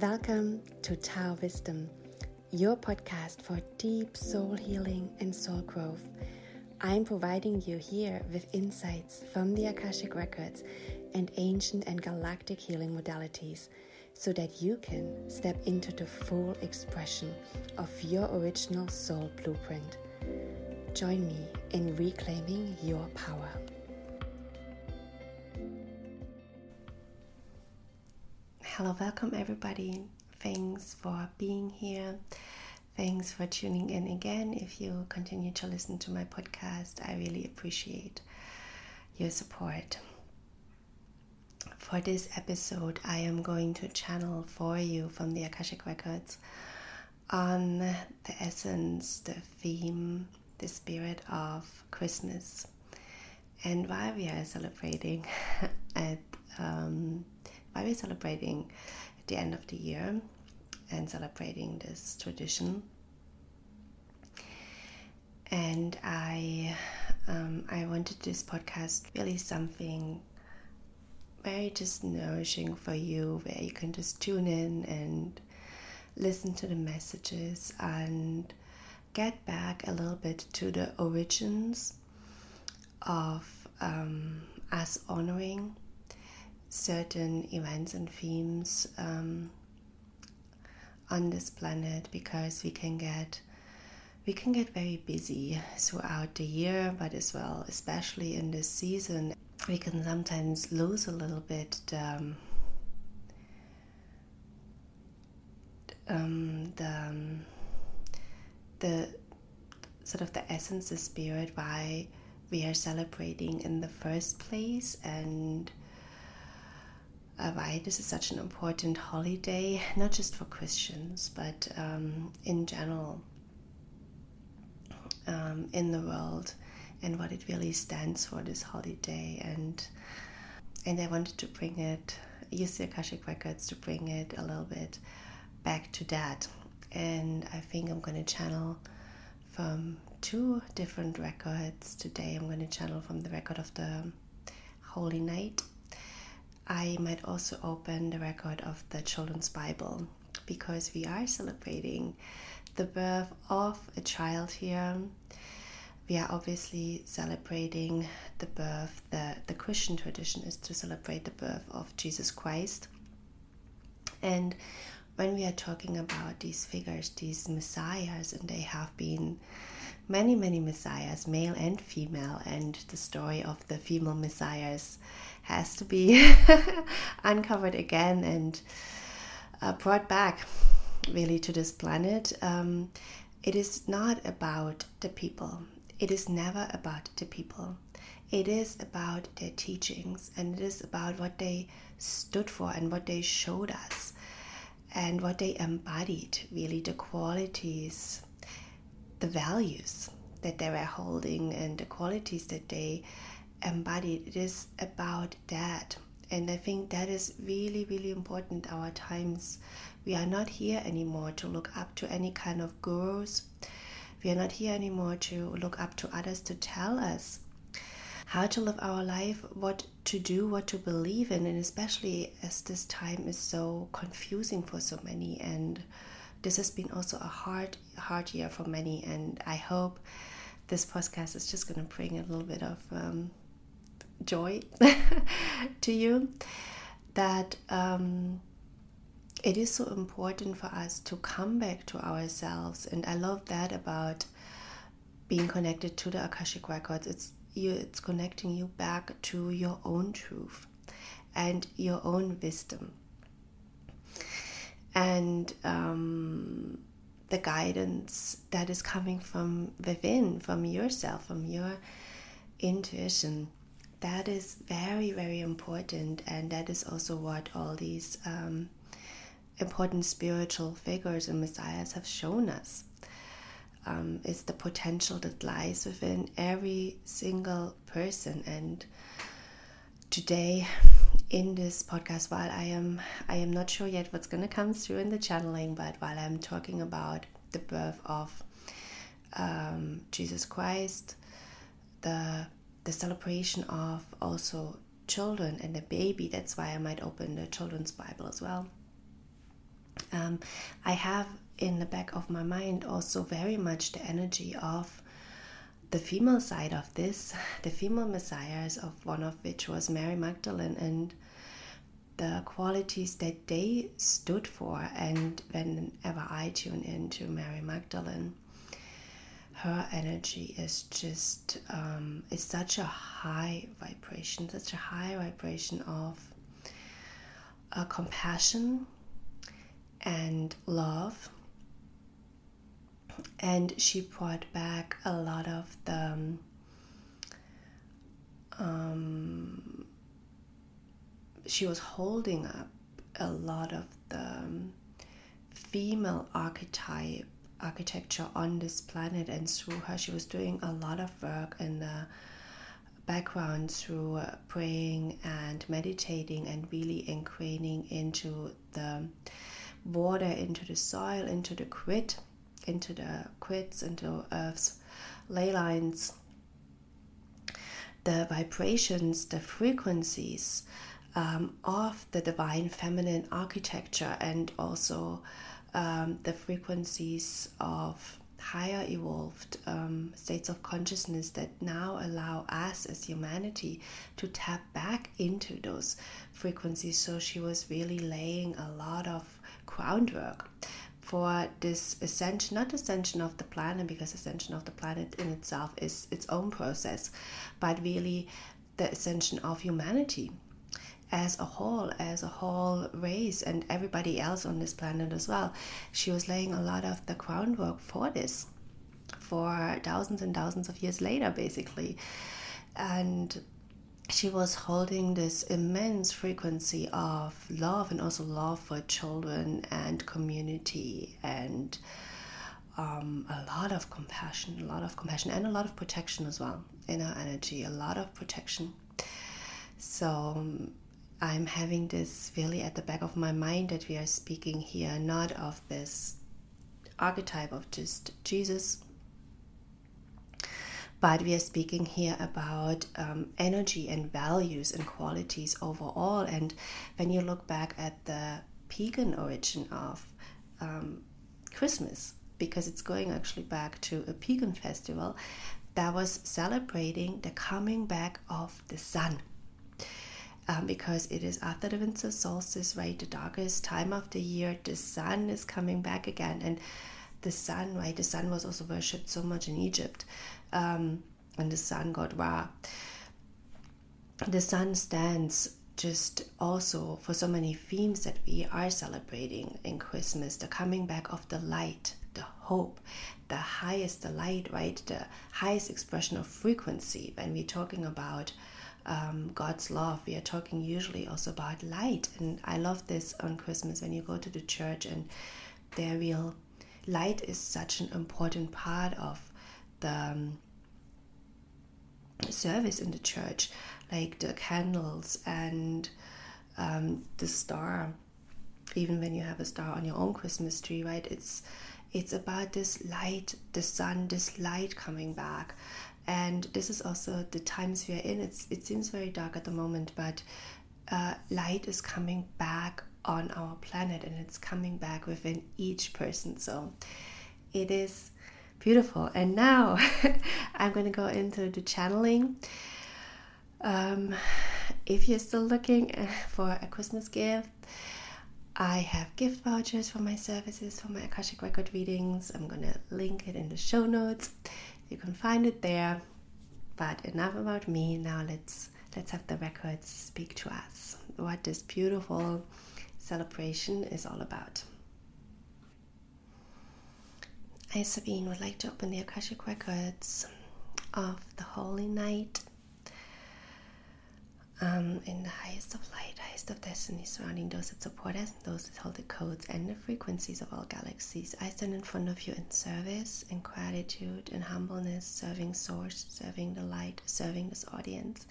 Welcome to Tao Wisdom, your podcast for deep soul healing and soul growth. I'm providing you here with insights from the Akashic Records and ancient and galactic healing modalities so that you can step into the full expression of your original soul blueprint. Join me in reclaiming your power. Hello, welcome everybody. Thanks for being here. Thanks for tuning in again. If you continue to listen to my podcast, I really appreciate your support. For this episode, I am going to channel for you from the Akashic Records on the essence, the theme, the spirit of Christmas. And while we are celebrating at um, we're celebrating at the end of the year and celebrating this tradition. And I, um, I wanted this podcast really something very just nourishing for you, where you can just tune in and listen to the messages and get back a little bit to the origins of um, us honoring certain events and themes um, on this planet because we can get we can get very busy throughout the year but as well especially in this season we can sometimes lose a little bit the, um, um, the, um, the sort of the essence, the spirit, why we are celebrating in the first place, and uh, why this is such an important holiday, not just for Christians, but um, in general um, in the world, and what it really stands for this holiday. And and I wanted to bring it, use the Akashic Records to bring it a little bit back to that. And I think I'm going to channel from two different records today. I'm going to channel from the record of the Holy Night I might also open the record of the Children's Bible because we are celebrating the birth of a child here. We are obviously celebrating the birth, the, the Christian tradition is to celebrate the birth of Jesus Christ. And when we are talking about these figures, these messiahs, and they have been many, many messiahs, male and female, and the story of the female messiahs has to be uncovered again and uh, brought back really to this planet. Um, it is not about the people, it is never about the people. It is about their teachings and it is about what they stood for and what they showed us and what they embodied really the qualities, the values that they were holding and the qualities that they embodied. It is about that. And I think that is really, really important. Our times, we are not here anymore to look up to any kind of gurus. We are not here anymore to look up to others to tell us how to live our life, what to do, what to believe in, and especially as this time is so confusing for so many. And this has been also a hard, hard year for many. And I hope this podcast is just going to bring a little bit of um, joy to you that um, it is so important for us to come back to ourselves and i love that about being connected to the akashic records it's you it's connecting you back to your own truth and your own wisdom and um, the guidance that is coming from within from yourself from your intuition that is very, very important, and that is also what all these um, important spiritual figures and messiahs have shown us. Um, is the potential that lies within every single person, and today in this podcast, while I am I am not sure yet what's to come through in the channeling, but while I'm talking about the birth of um, Jesus Christ, the the celebration of also children and the baby. That's why I might open the children's Bible as well. Um, I have in the back of my mind also very much the energy of the female side of this, the female messiahs, of one of which was Mary Magdalene, and the qualities that they stood for. And whenever I tune into Mary Magdalene, her energy is just um, is such a high vibration, such a high vibration of uh, compassion and love. And she brought back a lot of the um, she was holding up a lot of the female archetype architecture on this planet and through her she was doing a lot of work in the background through praying and meditating and really ingraining into the water into the soil into the grid into the grids into earth's ley lines the vibrations the frequencies um, of the divine feminine architecture and also um, the frequencies of higher evolved um, states of consciousness that now allow us as humanity to tap back into those frequencies. So she was really laying a lot of groundwork for this ascension, not ascension of the planet, because ascension of the planet in itself is its own process, but really the ascension of humanity as a whole, as a whole race, and everybody else on this planet as well. She was laying a lot of the groundwork for this for thousands and thousands of years later, basically. And she was holding this immense frequency of love and also love for children and community and um, a lot of compassion, a lot of compassion, and a lot of protection as well in her energy, a lot of protection. So, um, I'm having this really at the back of my mind that we are speaking here not of this archetype of just Jesus, but we are speaking here about um, energy and values and qualities overall. And when you look back at the pagan origin of um, Christmas, because it's going actually back to a pagan festival that was celebrating the coming back of the sun um, because it is after the winter solstice, right? The darkest time of the year, the sun is coming back again. And the sun, right? The sun was also worshipped so much in Egypt. Um, and the sun god Ra. The sun stands just also for so many themes that we are celebrating in Christmas the coming back of the light, the hope, the highest light, right? The highest expression of frequency when we're talking about um, God's love. We are talking usually also about light, and I love this on Christmas when you go to the church and there real light is such an important part of the um, service in the church, like the candles and um, the star. Even when you have a star on your own Christmas tree, right? It's it's about this light, the sun, this light coming back and this is also the times we are in. It's, it seems very dark at the moment, but uh, light is coming back on our planet and it's coming back within each person. So it is beautiful. And now I'm going to go into the channeling. Um, if you're still looking for a Christmas gift, I have gift vouchers for my services for my Akashic Record readings. I'm going to link it in the show notes. You can find it there. But enough about me. Now let's let's have the records speak to us. What this beautiful celebration is all about. I, Sabine, would like to open the Akashic Records of the Holy Night um, in the highest of light, highest of destiny, surrounding those that support us, those that hold the codes and the frequencies of all galaxies. I stand in front of you in service, in gratitude, in humbleness, serving Source, serving the light, serving this audience,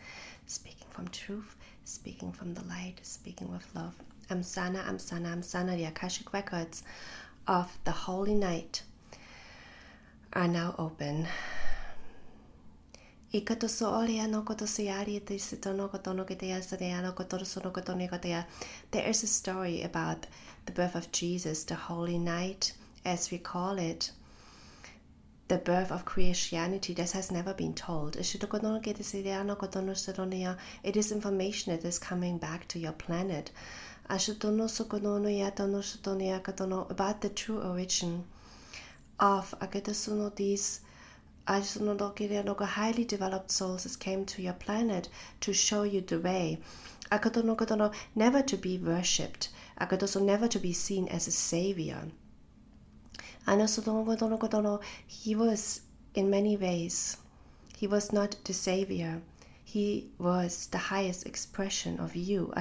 speaking from truth, speaking from the light, speaking with love. I'm Sana, I'm Sana, I'm Sana. The Akashic records of the Holy Night are now open. I kato so ole ano koto se te se tono kotono ke te asa ano koto sono kotono ko te There is a story about the birth of Jesus, the Holy Night, as we call it. The birth of Christianity that has never been told. It is information that is coming back to your planet. About the true origin of these highly developed souls that came to your planet to show you the way. Never to be worshipped. Never to be seen as a savior. He was, in many ways, he was not the savior. He was the highest expression of you,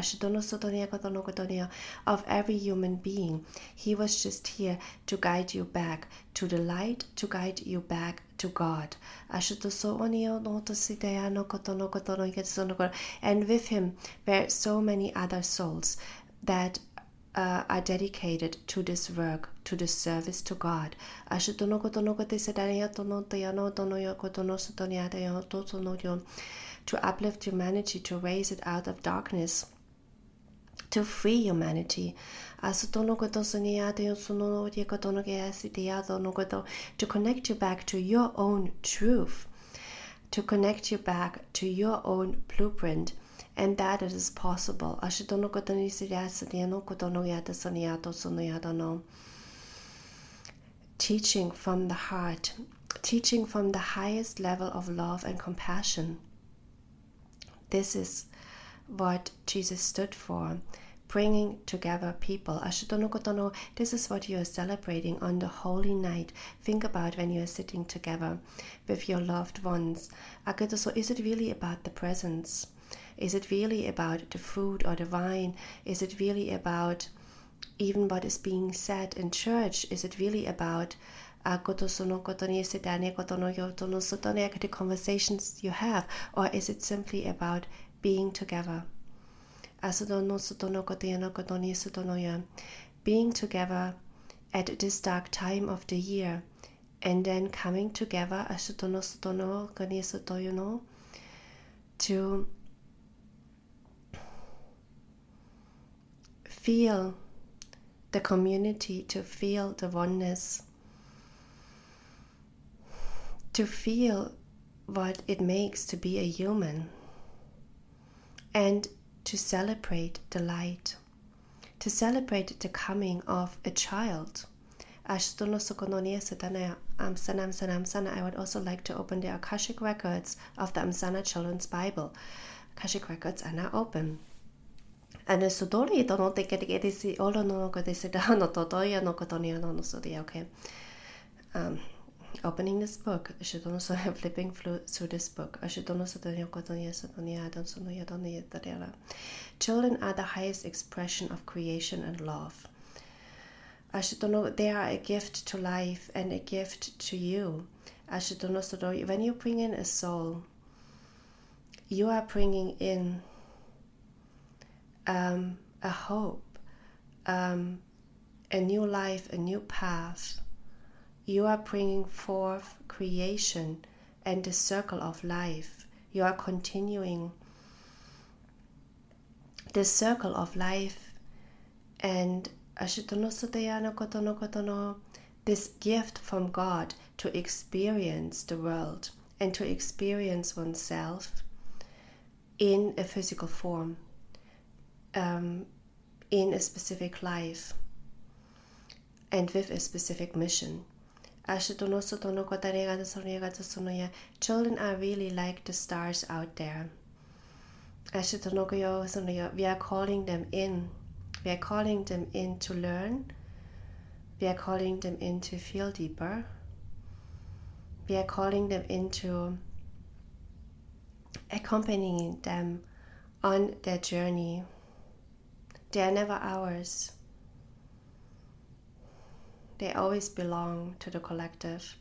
of every human being. He was just here to guide you back to the light, to guide you back to God. And with him were so many other souls that uh, are dedicated to this work, to this service to God. To uplift humanity, to raise it out of darkness, to free humanity. To connect you back to your own truth, to connect you back to your own blueprint, and that it is possible. Teaching from the heart, teaching from the highest level of love and compassion this is what Jesus stood for bringing together people. This is what you are celebrating on the holy night. Think about when you are sitting together with your loved ones. So, is it really about the presence? Is it really about the food or the wine? Is it really about even what is being said in church? Is it really about the conversations you have, or is it simply about being together? Being together at this dark time of the year, and then coming together ah, to feel the community, to feel the oneness to feel what it makes to be a human and to celebrate the light, to celebrate the coming of a child. I would also like to open the Akashic records of the Amsana Children's Bible. Akashic records are now open. And so dori to no te kete kete si olo no ko te se da no to to ya no ko to ni no so di okay. Um, opening this book, flipping through this book, children are the highest expression of creation and love. I should know They are a gift to life and a gift to you. When you bring in a soul, you are bringing in um, a hope, um, a new life, a new path. You are bringing forth creation and the circle of life. You are continuing the circle of life. And this gift from God to experience the world and to experience oneself in a physical form, um, in a specific life, and with a specific mission. Children are really like the stars out there. We are calling them in. We are calling them in to learn. We are calling them in to feel deeper. We are calling them into accompanying them on their journey. They are never ours. They always belong to the collective.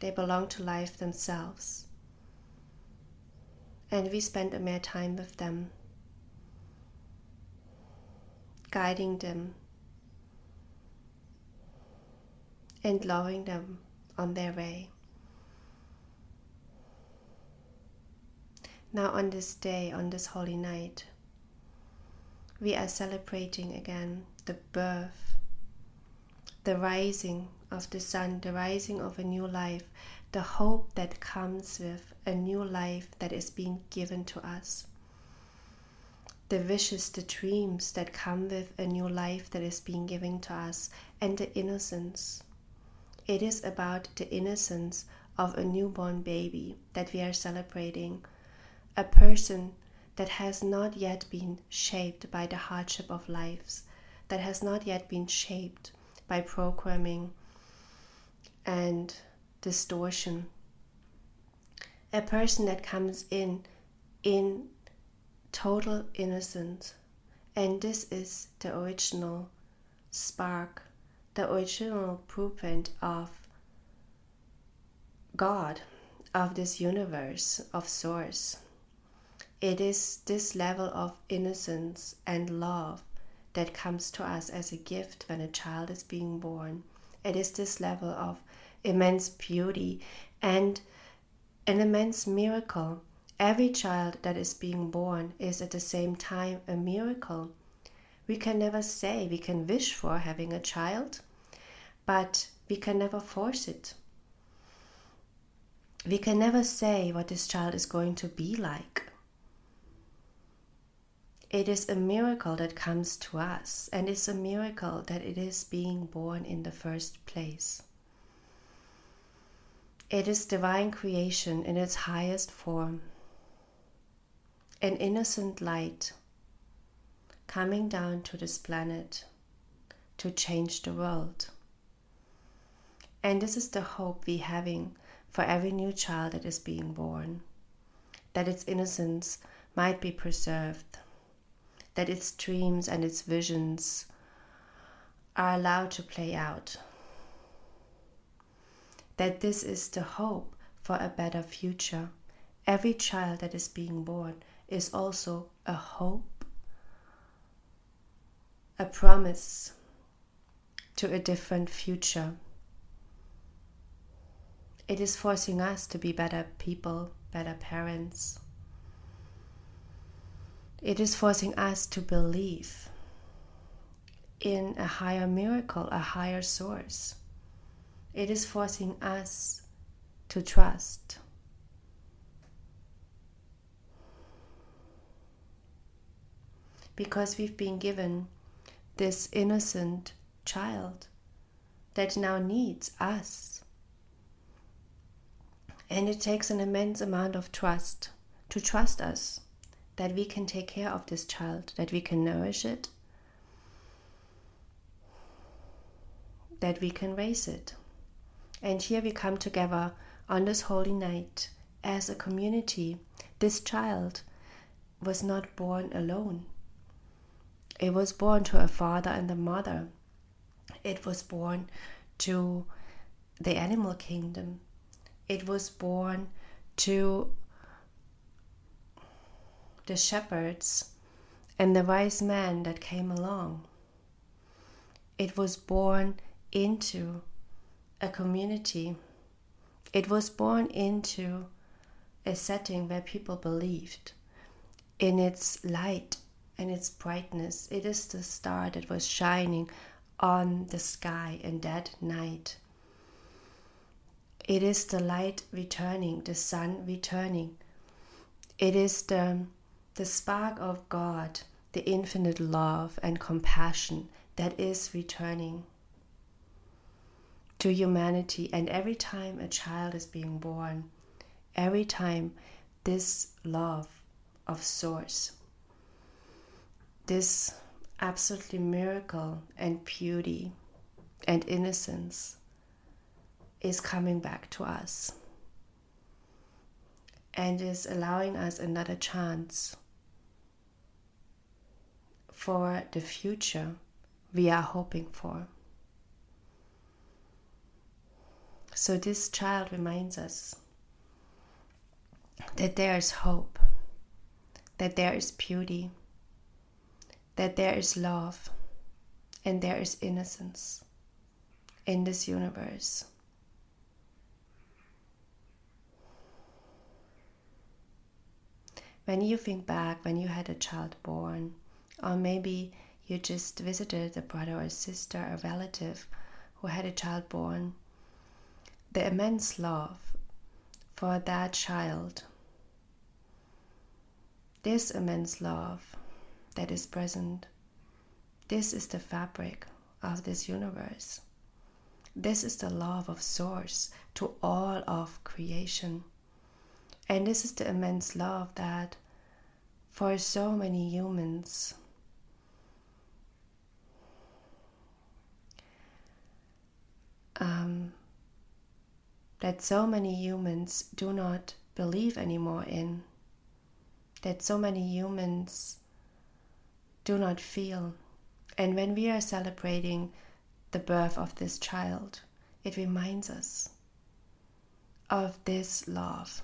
They belong to life themselves. And we spend a mere time with them, guiding them and loving them on their way. Now, on this day, on this holy night, we are celebrating again the birth, the rising of the sun, the rising of a new life, the hope that comes with a new life that is being given to us, the wishes, the dreams that come with a new life that is being given to us, and the innocence. It is about the innocence of a newborn baby that we are celebrating, a person that has not yet been shaped by the hardship of lives, that has not yet been shaped by programming and distortion. A person that comes in in total innocence, and this is the original spark, the original blueprint of God, of this universe, of Source. It is this level of innocence and love that comes to us as a gift when a child is being born. It is this level of immense beauty and an immense miracle. Every child that is being born is at the same time a miracle. We can never say we can wish for having a child, but we can never force it. We can never say what this child is going to be like. It is a miracle that comes to us, and it's a miracle that it is being born in the first place. It is divine creation in its highest form, an innocent light coming down to this planet to change the world. And this is the hope we having for every new child that is being born, that its innocence might be preserved, that its dreams and its visions are allowed to play out that this is the hope for a better future. Every child that is being born is also a hope, a promise to a different future. It is forcing us to be better people, better parents. It is forcing us to believe in a higher miracle, a higher source. It is forcing us to trust. Because we've been given this innocent child that now needs us. And it takes an immense amount of trust to trust us that we can take care of this child, that we can nourish it, that we can raise it. And here we come together on this holy night as a community. This child was not born alone, it was born to a father and a mother, it was born to the animal kingdom, it was born to the shepherds and the wise men that came along. It was born into a community. It was born into a setting where people believed in its light and its brightness. It is the star that was shining on the sky in that night. It is the light returning, the sun returning. It is the, the spark of God, the infinite love and compassion that is returning to humanity. And every time a child is being born, every time this love of Source, this absolutely miracle and beauty and innocence is coming back to us and is allowing us another chance for the future we are hoping for. So this child reminds us that there is hope, that there is beauty, that there is love, and there is innocence in this universe. When you think back when you had a child born, or maybe you just visited a brother or sister, a relative who had a child born, the immense love for that child, this immense love that is present, this is the fabric of this universe. This is the love of Source to all of creation. And this is the immense love that for so many humans um, that so many humans do not believe anymore in, that so many humans do not feel. And when we are celebrating the birth of this child, it reminds us of this love.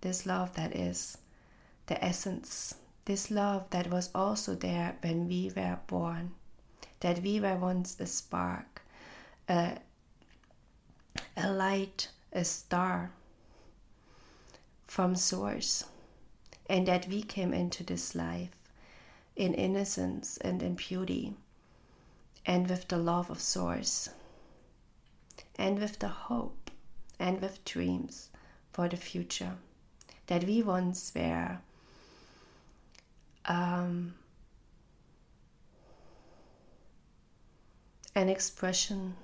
This love that is the essence. This love that was also there when we were born. That we were once a spark, a, a light, a star from source. And that we came into this life in innocence and in beauty and with the love of source and with the hope and with dreams for the future that we once were um, an expression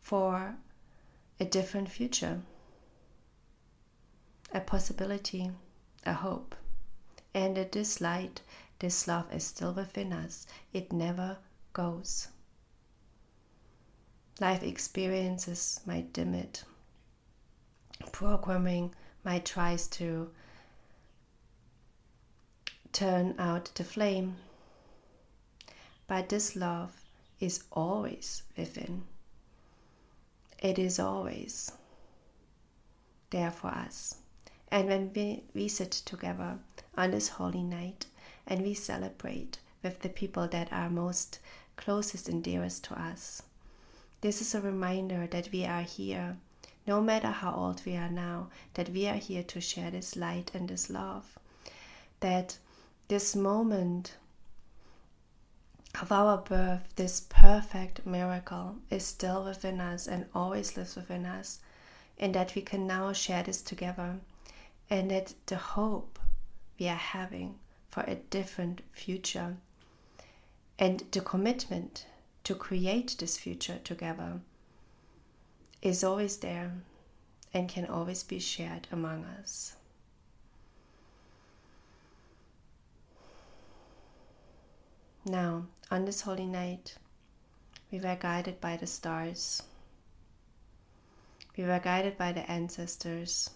for a different future, a possibility, a hope. And that this light, this love is still within us. It never goes. Life experiences might dim it. Programming might tries to turn out the flame. But this love is always within. It is always there for us. And when we, we sit together on this holy night and we celebrate with the people that are most closest and dearest to us, this is a reminder that we are here, no matter how old we are now, that we are here to share this light and this love. That this moment of our birth, this perfect miracle, is still within us and always lives within us, and that we can now share this together, and that the hope we are having for a different future and the commitment to create this future together is always there and can always be shared among us. Now, on this holy night, we were guided by the stars. We were guided by the ancestors.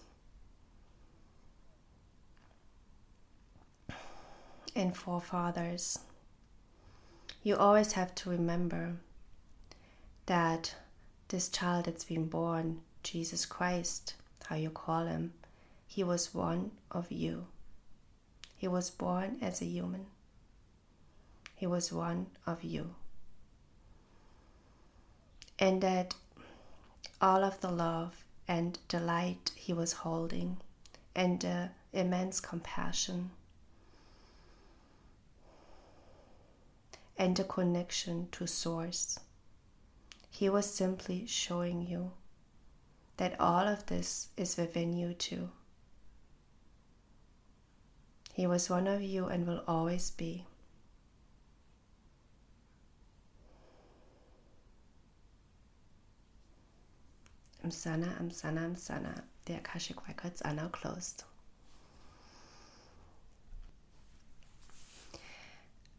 And forefathers. You always have to remember that this child that's been born, Jesus Christ, how you call him, he was one of you. He was born as a human. He was one of you. And that all of the love and delight he was holding, and the immense compassion, and the connection to Source. He was simply showing you that all of this is within you too. He was one of you and will always be. Amsana, Amsana, Amsana. The Akashic records are now closed.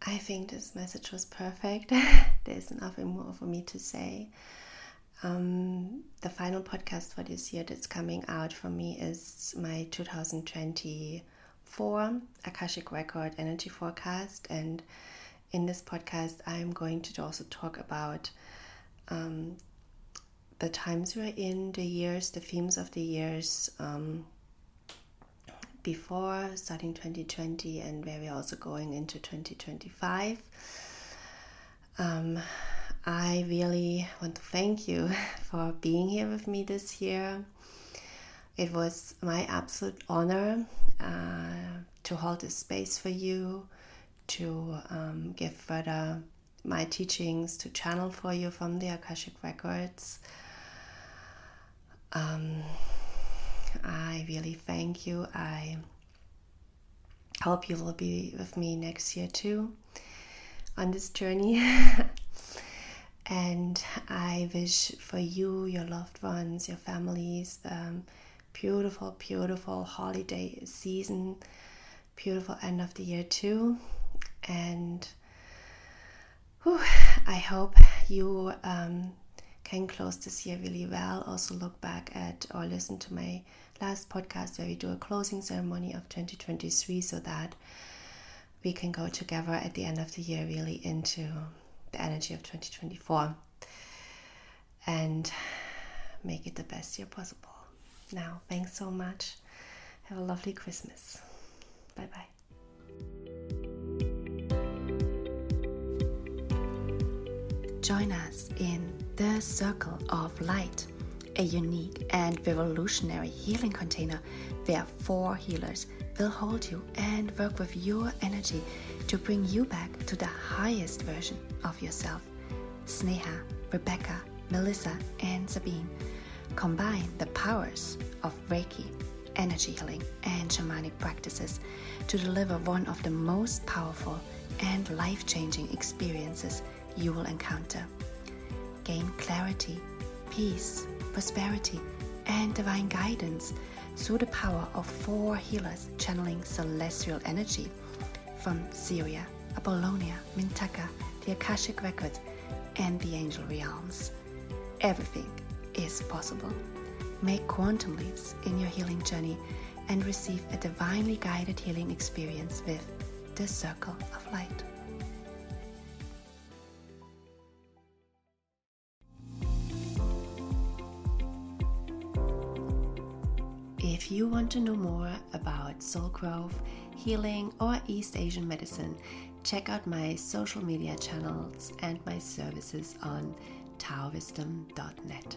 I think this message was perfect. There's nothing more for me to say. Um, the final podcast for this year that's coming out for me is my 2024 Akashic Record Energy Forecast. And in this podcast, I'm going to also talk about um, the times we're in, the years, the themes of the years um, before starting 2020, and where we're also going into 2025. Um, I really want to thank you for being here with me this year. It was my absolute honor uh, to hold this space for you, to um, give further my teachings, to channel for you from the Akashic Records. Um, I really thank you. I hope you will be with me next year too on this journey. and I wish for you, your loved ones, your families, um, beautiful, beautiful holiday season, beautiful end of the year too. And whew, I hope you um, can close this year really well. Also, look back at or listen to my last podcast where we do a closing ceremony of 2023 so that we can go together at the end of the year really into the energy of 2024 and make it the best year possible. Now, thanks so much. Have a lovely Christmas. Bye bye. Join us in the Circle of Light, a unique and revolutionary healing container where four healers will hold you and work with your energy to bring you back to the highest version of yourself. Sneha, Rebecca, Melissa, and Sabine combine the powers of Reiki, energy healing, and shamanic practices to deliver one of the most powerful and life changing experiences you will encounter. Gain clarity, peace, prosperity, and divine guidance through the power of four healers channeling celestial energy from Sirius, Apollonia, Mintaka, the Akashic Records, and the angel realms. Everything is possible. Make quantum leaps in your healing journey and receive a divinely guided healing experience with the Circle of Light. To know more about soul growth, healing, or East Asian medicine, check out my social media channels and my services on taowisdom.net.